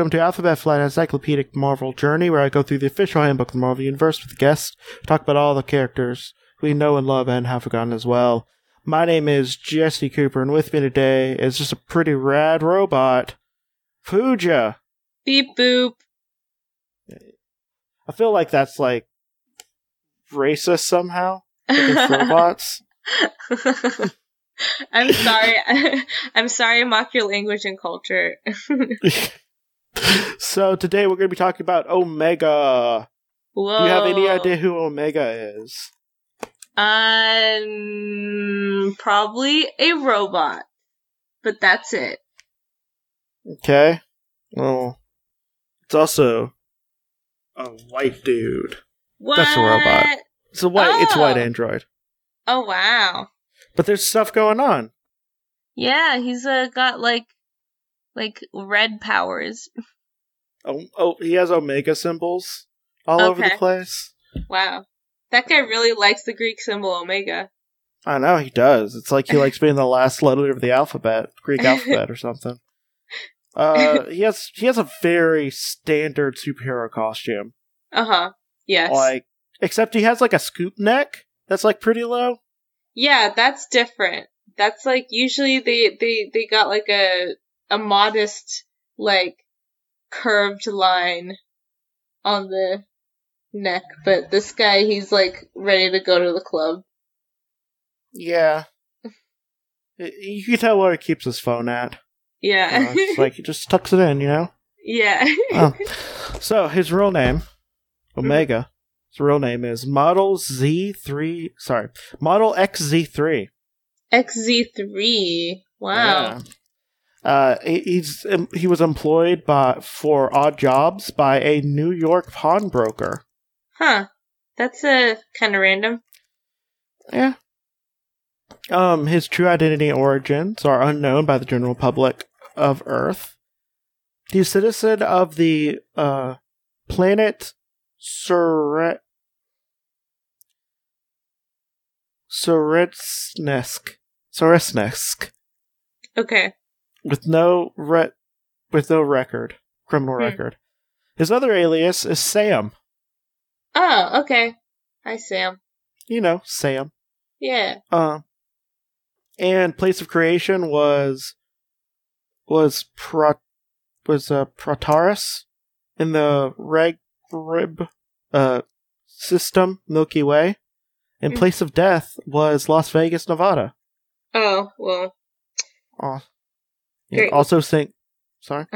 Welcome to Alphabet Flight Encyclopedic Marvel Journey, where I go through the official handbook of the Marvel Universe with guests, talk about all the characters we know and love and have forgotten as well. My name is Jesse Cooper, and with me today is just a pretty rad robot, Pooja. Beep boop. I feel like that's like racist somehow. Against robots. I'm sorry. I'm sorry I mock your language and culture. so today we're going to be talking about Omega. Whoa. Do you have any idea who Omega is? Um, probably a robot, but that's it. Okay. Well, it's also a white dude. What? That's a robot. It's a white. It's a white Oh. android. Oh wow. But there's stuff going on. Yeah, he's uh, got like like red powers. Oh, oh, he has Omega symbols all over the place. Wow. That guy really likes the Greek symbol omega. I know he does. It's like he likes being the last letter of the alphabet, Greek alphabet or something. Uh, he has he has a very standard superhero costume. Uh huh. Yes. Like, except he has like a scoop neck that's like pretty low. Yeah, that's different. That's like usually they they they got like a a modest like curved line on the neck, but this guy he's like ready to go to the club. Yeah. You can tell where he keeps his phone at. Yeah. Uh, it's like he just tucks it in, you know. yeah. Oh. So his real name, Omega. His real name is Model Z three. Sorry, Model XZ3. XZ3. Wow. Yeah. Uh, he, he's um, he was employed by for odd jobs by a New York pawnbroker. Huh. That's uh, kind of random. Yeah. Um, his true identity and origins are unknown by the general public of Earth. He's a citizen of the uh, planet Sure Soretsnesk. Soretsnesk. Okay. With no re- with no record. Criminal Hmm. record. His other alias is Sam. Oh, okay. Hi, Sam. You know, Sam. Yeah. Uh, and place of creation was was Pro was uh, Protaurus in the Reg Rib uh system Milky Way. And Mm. place of death was Las Vegas, Nevada. Oh, well. Oh, Great. also think. Sorry,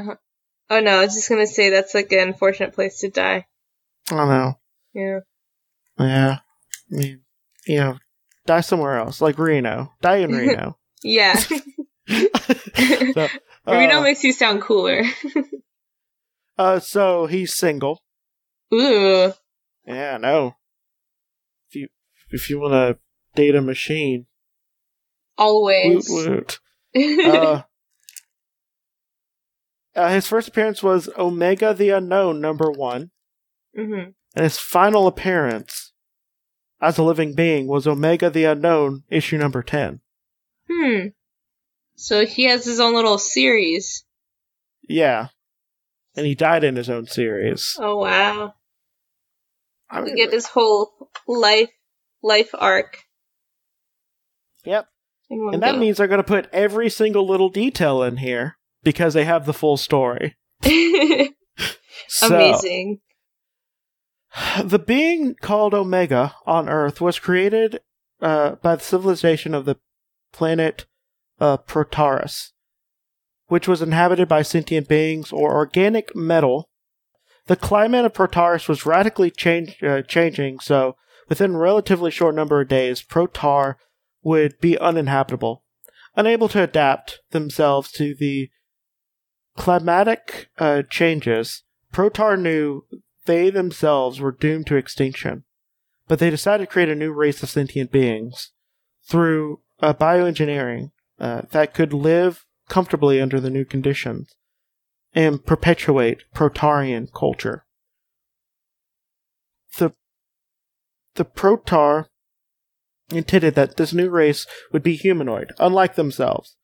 Oh no, I was just gonna say that's like an unfortunate place to die. I don't know. Yeah. Yeah, I mean, you know, die somewhere else, like Reno. Die in Reno. Yeah. so, Reno uh, makes you sound cooler. uh, so he's single. Ooh. Yeah, no. If you if you want to date a machine, woot Always. woot. Uh, uh, his first appearance was Omega the Unknown number one, hmm and his final appearance as a living being was Omega the Unknown issue number ten. Hmm. So he has his own little series. Yeah, and he died in his own series. Oh wow. I We get his whole life life arc. yep, and that means they're going to put every single little detail in here because they have the full story. So, Amazing. The being called Omega on Earth was created uh, by the civilization of the planet uh, Protaurus, which was inhabited by sentient beings or organic metal. The climate of Protaurus was radically change, uh, changing, so within a relatively short number of days, Protar would be uninhabitable, unable to adapt themselves to the climatic uh, changes. Protar knew they themselves were doomed to extinction, but they decided to create a new race of sentient beings through uh, bioengineering uh, that could live comfortably under the new conditions and perpetuate Protarian culture. The the Protar intended that this new race would be humanoid, unlike themselves,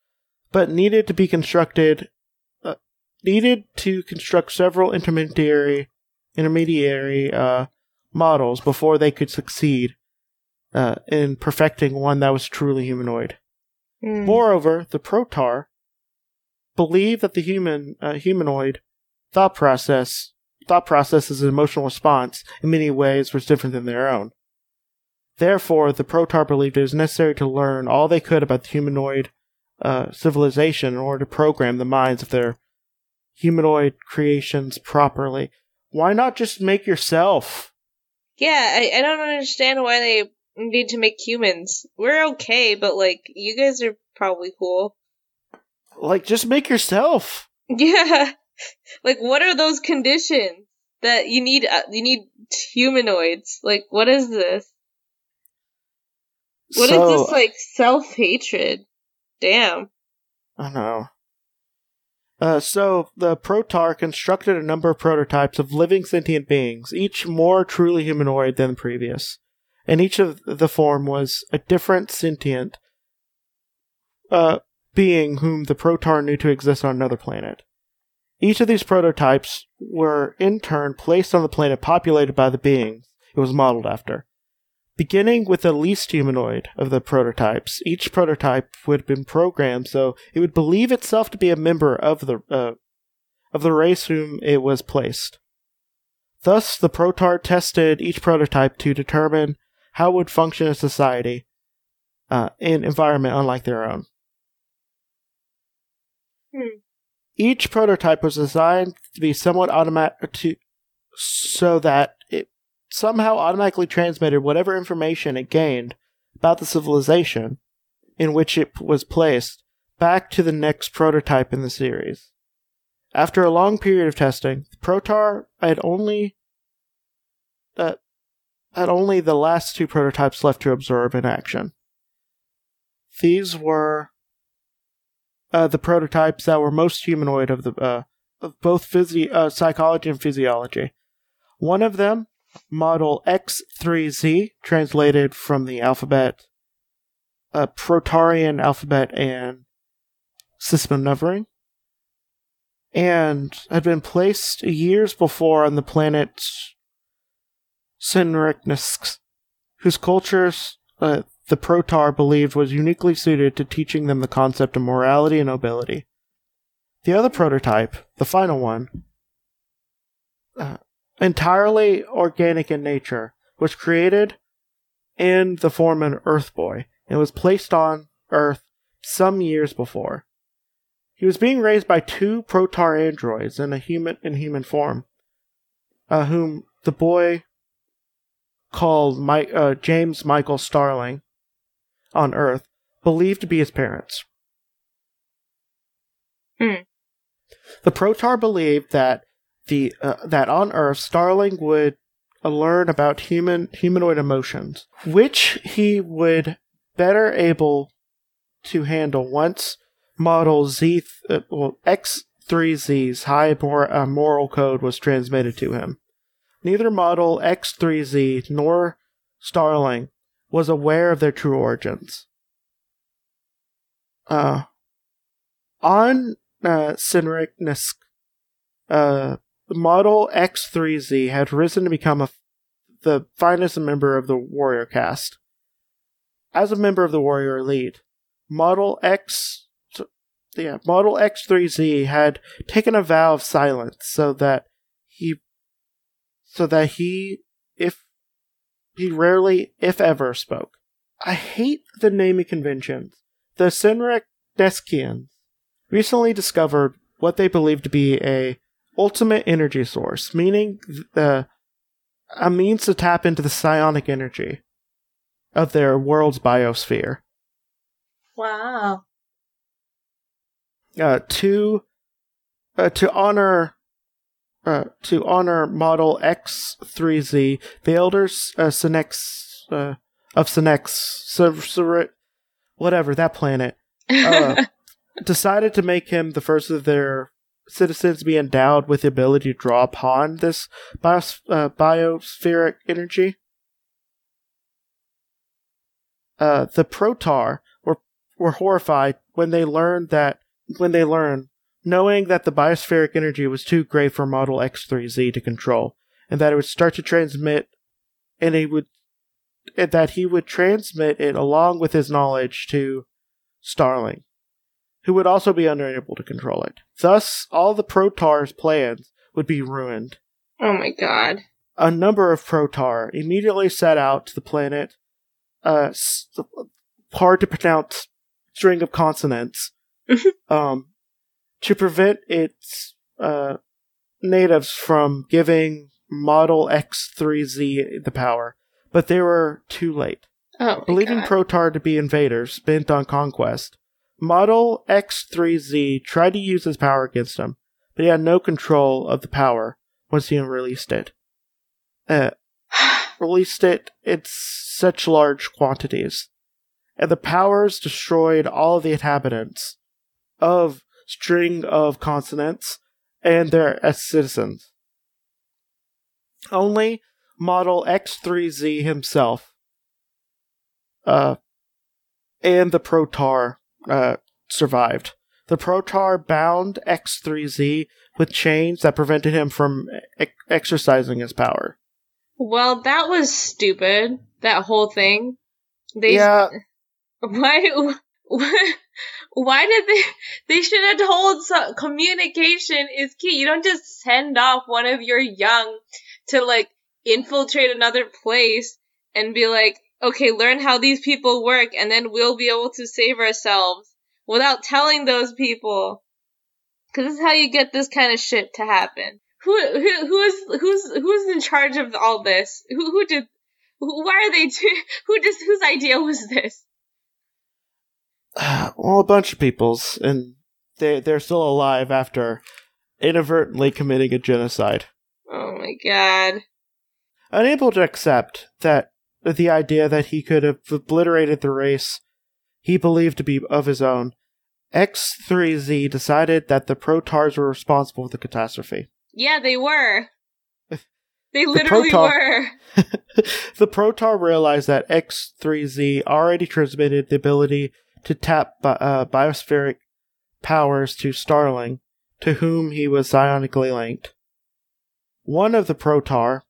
but needed to be constructed needed to construct several intermediary intermediary uh, models before they could succeed uh, in perfecting one that was truly humanoid. Hmm. Moreover, the Protar believed that the human uh, humanoid thought process thought processes and emotional response in many ways was different than their own. Therefore, the Protar believed it was necessary to learn all they could about the humanoid uh, civilization in order to program the minds of their humanoid creations properly. Why not just make yourself? Yeah, I, I don't understand why they need to make humans. We're okay, but like you guys are probably cool. Like, just make yourself. Yeah. like what are those conditions that you need uh, you need humanoids? Like what is this? What is so, this like self-hatred? Damn. I know. Uh, so the Protar constructed a number of prototypes of living sentient beings, each more truly humanoid than the previous, and each of the form was a different sentient uh, being whom the Protar knew to exist on another planet. Each of these prototypes were in turn placed on the planet populated by the beings it was modeled after. Beginning with the least humanoid of the prototypes, each prototype would have been programmed so it would believe itself to be a member of the uh, of the race whom it was placed. Thus, the Protar tested each prototype to determine how it would function in society, uh, in environment unlike their own. Hmm. Each prototype was designed to be somewhat automatic to so that it somehow automatically transmitted whatever information it gained about the civilization in which it was placed back to the next prototype in the series. After a long period of testing, the Protar had only uh, had only the last two prototypes left to observe in action. These were uh, the prototypes that were most humanoid of the uh, of both physi- uh, psychology and physiology. One of them, model X3Z, translated from the alphabet, uh, Protarian alphabet and system numbering, and had been placed years before on the planet Sinriknisk, whose cultures uh, the Protar believed was uniquely suited to teaching them the concept of morality and nobility. The other prototype, the final one, uh, entirely organic in nature, was created in the form of an Earth Boy and was placed on Earth some years before. He was being raised by two Protar androids in a human in human form, uh, whom the boy called My- uh, James Michael Starling on Earth believed to be his parents. Hmm. The Protar believed that the uh, that on Earth Starling would uh, learn about human humanoid emotions, which he would better able to handle once model Z uh, well, X3Z's high mor- uh, moral code was transmitted to him. Neither model X3Z nor Starling was aware of their true origins. Uh, on uh, Sinriknisk, uh, the Model X3Z had risen to become a, the finest member of the warrior caste. As a member of the warrior elite, Model X, yeah, Model X3Z had taken a vow of silence so that he, so that he, if he rarely, if ever, spoke. I hate the naming conventions. The Sinrikneskians recently discovered what they believed to be a ultimate energy source, meaning the a means to tap into the psionic energy of their world's biosphere. Wow. Uh, to uh, to honor uh, to honor Model X3Z, the elders uh, Sinex, uh, of Sinex, Sur- whatever that planet, uh, decided to make him the first of their citizens be endowed with the ability to draw upon this bios- uh, biospheric energy. Uh, the Protar were were horrified when they learned that when they learned knowing that the biospheric energy was too great for Model X3Z to control, and that it would start to transmit, and it would, and that he would transmit it along with his knowledge to Starling, who would also be unable to control it. Thus, all the Protar's plans would be ruined. Oh my god. A number of Protar immediately set out to the planet, uh, hard to pronounce string of consonants, um, to prevent its uh, natives from giving Model X3Z the power, but they were too late. Oh Believing god. Protar to be invaders bent on conquest, Model X3Z tried to use his power against him, but he had no control of the power once he released it. Uh, released it in such large quantities, and the powers destroyed all the inhabitants of string of consonants and their uh, citizens. Only Model X3Z himself uh, and the Protar uh, survived. The Protar bound X3Z with chains that prevented him from e- exercising his power. well, that was stupid. That whole thing. They yeah, why why did they they should have told so, communication is key. You don't just send off one of your young to like infiltrate another place and be like, "Okay, learn how these people work and then we'll be able to save ourselves." Without telling those people. Cuz this is how you get this kind of shit to happen. Who who who is who's who's in charge of all this? Who who did who, why are they do, who just whose idea was this? well, a bunch of people's, and they they're still alive after inadvertently committing a genocide. Oh my god. Unable to accept that the idea that he could have obliterated the race he believed to be of his own, X3Z decided that the Protars were responsible for the catastrophe. Yeah, they were. They literally Protar- were. the Protar realized that X3Z already transmitted the ability to tap bi- uh, biospheric powers to Starling, to whom he was psionically linked. One of the Protar,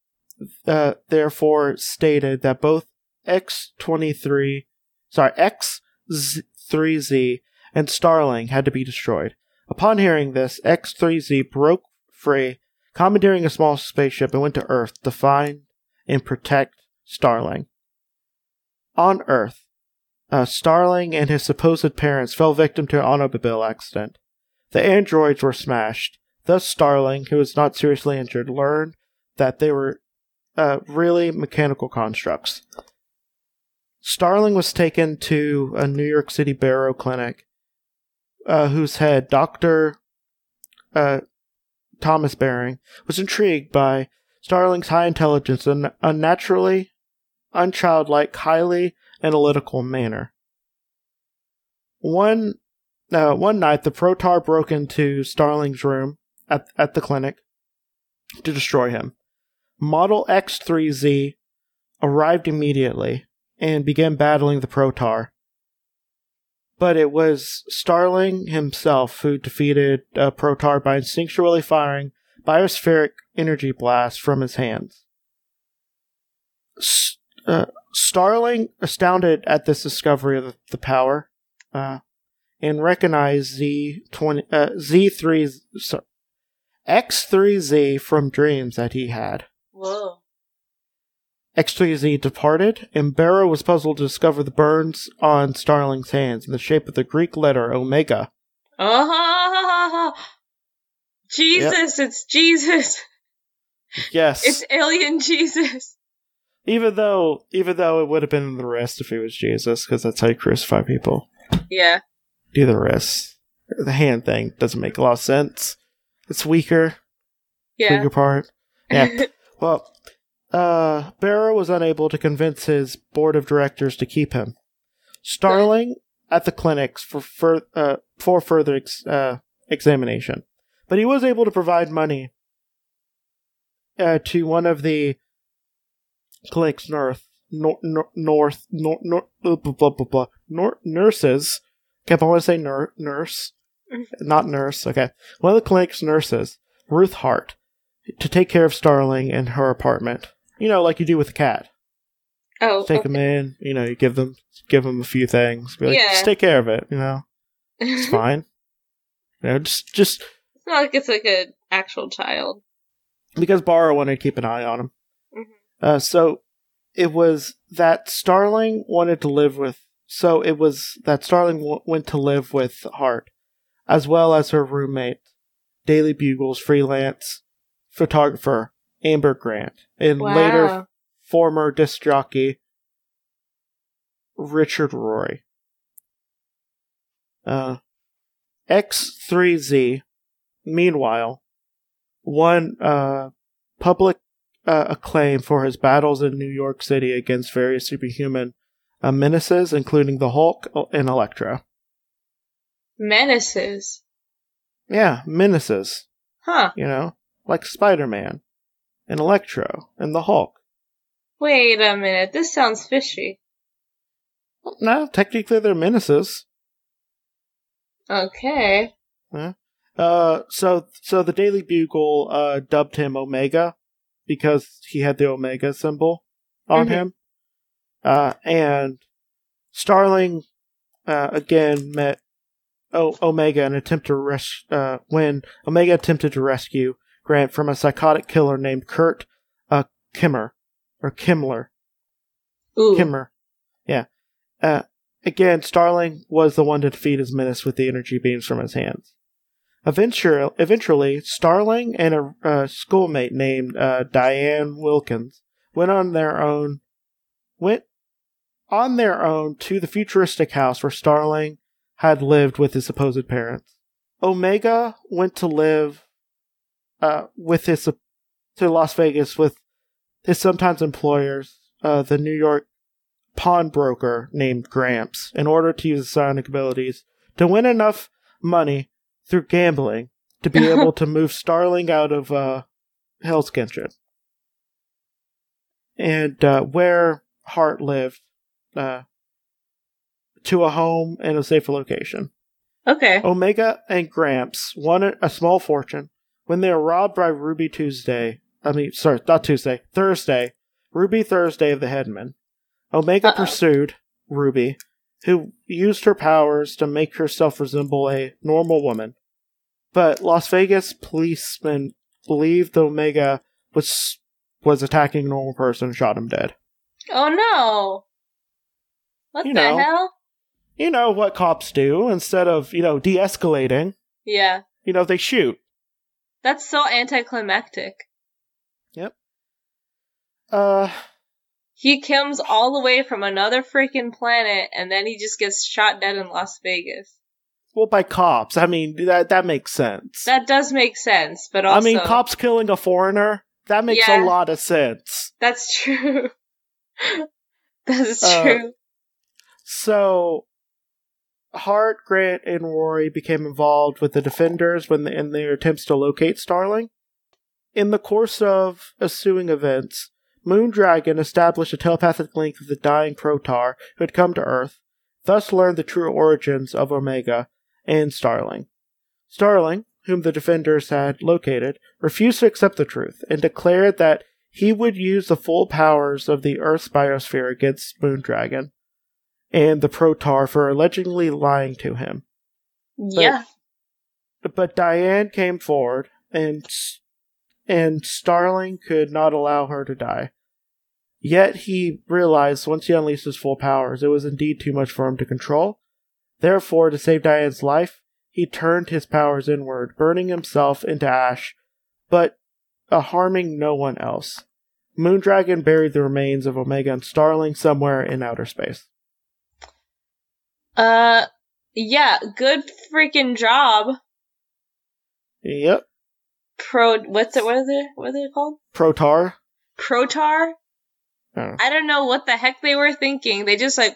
uh, therefore, stated that both X23, sorry, X3Z and Starling had to be destroyed. Upon hearing this, X3Z broke free, commandeering a small spaceship and went to Earth to find and protect Starling. On Earth, uh, Starling and his supposed parents fell victim to an automobile accident. The androids were smashed. Thus, Starling, who was not seriously injured, learned that they were uh, really mechanical constructs. Starling was taken to a New York City Barrow clinic, uh, whose head, Dr. Uh, Thomas Barrow, was intrigued by Starling's high intelligence and unnaturally, unchildlike, highly analytical manner. One, uh, one night, the Protar broke into Starling's room at, at the clinic to destroy him. Model X3Z arrived immediately and began battling the Protar. But it was Starling himself who defeated uh, Protar by instinctually firing biospheric energy blasts from his hands. S- uh, Starling, astounded at this discovery of the, the power, uh, and recognized Z twenty uh, Z three X three Z from dreams that he had. Whoa. X3Z departed, and Barrow was puzzled to discover the burns on Starling's hands in the shape of the Greek letter Omega. Oh, Jesus! It's Jesus! Yes, It's alien Jesus! even though even though it would have been the wrist if it was Jesus, because that's how you crucify people. Yeah. Do the wrist. The hand thing doesn't make a lot of sense. It's weaker. Yeah. Weaker part. Yeah. Well, uh, Barrow was unable to convince his board of directors to keep him. Starling at the clinics for fur- uh, for further ex- uh, examination, but he was able to provide money uh, to one of the clinic's north nor- nor- north nor- nor- blah, blah, blah, blah, blah, nor- nurses. Kept I want to say nur- nurse. not nurse. Okay, one of the clinic's nurses, Ruth Hart, to take care of Starling in her apartment. You know, like you do with a cat. Oh, Take okay. them in. You know, you give them give them a few things. Be like, Yeah. just take care of it. You know, it's fine. You know, just just It's not like it's like an actual child. because Barrow wanted to keep an eye on him. Mhm. Uh, so it was that Starling wanted to live with. So it was that Starling w- went to live with Hart, as well as her roommate, Daily Bugle's freelance photographer Amber Grant, and Wow. later former disc jockey Richard Rory. Uh, X3Z, meanwhile, won uh, public uh, acclaim for his battles in New York City against various superhuman uh, menaces, including the Hulk and Electro. Menaces. Yeah, menaces, Huh. you know, like Spider Man and Electro and the Hulk. Wait a minute. This sounds fishy. No, technically they're menaces. Okay. Uh, so so the Daily Bugle uh dubbed him Omega because he had the Omega symbol on Mhm. him. Uh, and Starling uh again met o- Omega in attempt to res- uh when Omega attempted to rescue Grant from a psychotic killer named Kurt uh Kimmer or Kimler. Ooh. Kimmer. Yeah. Uh, again, Starling was the one to defeat his menace with the energy beams from his hands. Eventually, eventually Starling and a uh, schoolmate named uh, Diane Wilkins went on their own went on their own to the futuristic house where Starling had lived with his supposed parents. Omega went to live uh, with his to Las Vegas with his sometimes employers, uh, the New York pawnbroker named Gramps, in order to use his psionic abilities to win enough money through gambling to be able to move Starling out of uh, Hell's Kitchen. And uh, where Hart lived, uh, to a home and a safer location. Okay. Omega and Gramps won a small fortune when they were robbed by Ruby Tuesday. I mean, sorry, not Tuesday, Thursday. Ruby Thursday of the Headmen. Omega Uh-oh. pursued Ruby, who used her powers to make herself resemble a normal woman. But Las Vegas policemen believed Omega was was attacking a normal person and shot him dead. Oh no. What You the know. hell? You know what cops do instead of, you know, de-escalating, Yeah. you know, they shoot. That's so anticlimactic. Yep. Uh He comes all the way from another freaking planet and then he just gets shot dead in Las Vegas. Well, by cops. I mean, that that makes sense. That does make sense, but also I mean, cops killing a foreigner. That makes Yeah. a lot of sense. That's true. That's Uh, true. So, Hart, Grant, and Rory became involved with the Defenders when in their attempts to locate Starling. In the course of ensuing events, Moondragon established a telepathic link with the dying Protar who had come to Earth, thus learned the true origins of Omega and Starling. Starling, whom the Defenders had located, refused to accept the truth and declared that he would use the full powers of the Earth's biosphere against Moondragon and the Protar for allegedly lying to him. yeah. But Diane came forward, and and Starling could not allow her to die. Yet he realized once he unleashed his full powers, it was indeed too much for him to control. Therefore, to save Diane's life, he turned his powers inward, burning himself into ash, but uh, harming no one else. Moondragon buried the remains of Omega and Starling somewhere in outer space. Uh yeah, good freaking job. Yep. Pro what's it what is it what are they called? Protar. Protar? Oh. I don't know what the heck they were thinking. They just like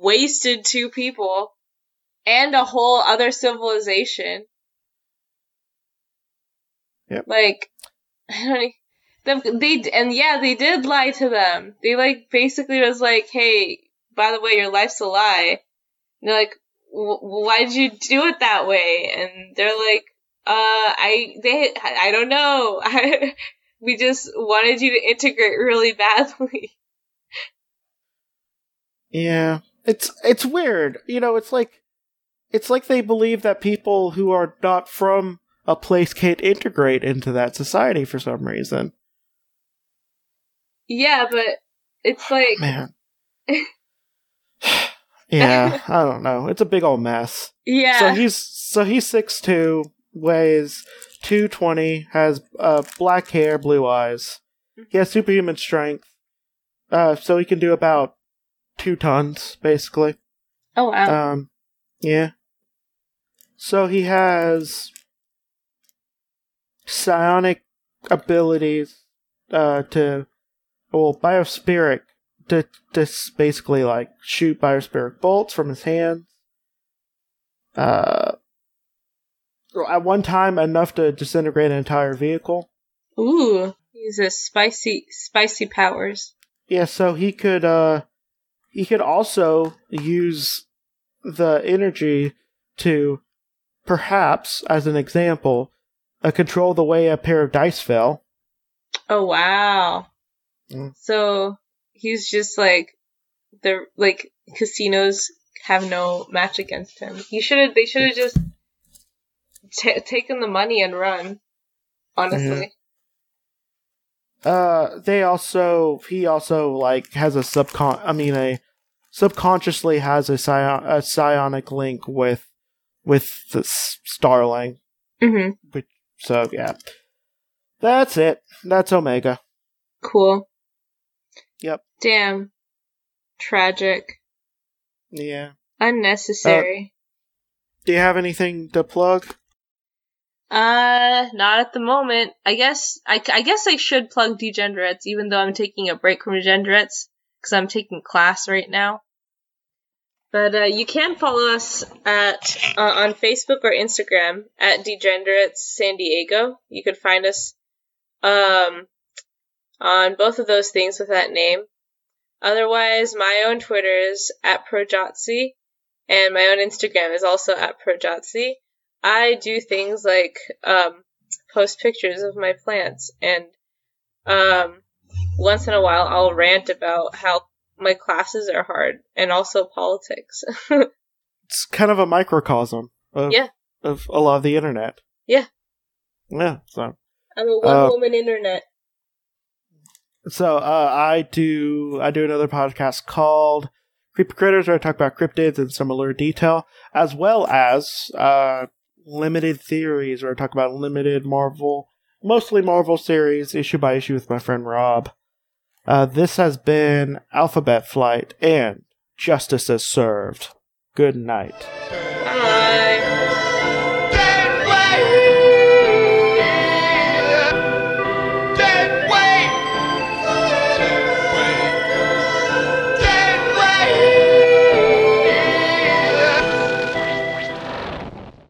wasted two people and a whole other civilization. Yep. Like, I don't. they and yeah, they did lie to them. They like basically was like, "Hey, by the way, your life's a lie." And they're like, why did you do it that way? And they're like, uh, I, they, I don't know. I, we just wanted you to integrate really badly. Yeah. It's, it's weird. You know, it's like, it's like they believe that people who are not from a place can't integrate into that society for some reason. Yeah, but it's like man. yeah, I don't know. It's a big old mess. Yeah. So he's so he's six two, weighs two twenty, has uh, black hair, blue eyes. He has superhuman strength. Uh, so he can do about two tons, basically. Oh wow. Um, yeah. So he has psionic abilities uh, to well, biospirit to just basically like shoot biospirit bolts from his hands. Uh, at one time, enough to disintegrate an entire vehicle. Ooh, he's a spicy, spicy powers. Yeah, so he could, uh, he could also use the energy to, perhaps, as an example, uh, control the way a pair of dice fell. Oh wow! Mm. So he's just like the like casinos have no match against him. He should have. They should have just t- taken the money and run. Honestly. Uh, they also he also like has a subcon. I mean, a subconsciously has a, psion- a psionic link with with the s- Starling. Mm-hmm. Which so yeah, that's it. That's Omega. Cool. Yep. Damn. Tragic. Yeah. Unnecessary. Do you have anything to plug? Uh, not at the moment. I guess I, I guess I should plug Degenerates, even though I'm taking a break from Degenerates because I'm taking class right now. But uh, you can follow us at uh, on Facebook or Instagram at Degenerates San Diego. You could find us um, on both of those things with that name. Otherwise, my own Twitter is at Projotzi, and my own Instagram is also at Projotzi. I do things like um, post pictures of my plants, and um, once in a while I'll rant about how my classes are hard, and also politics. It's kind of a microcosm of Yeah. of a lot of the internet. Yeah. Yeah. So I'm a Uh, woman internet. So uh, I do I do another podcast called Creepy Critters where I talk about cryptids in similar detail, as well as uh, limited theories where I talk about limited Marvel, mostly Marvel series issue by issue with my friend Rob. Uh, this has been Alphabet Flight and Justice is Served. Good night. Bye.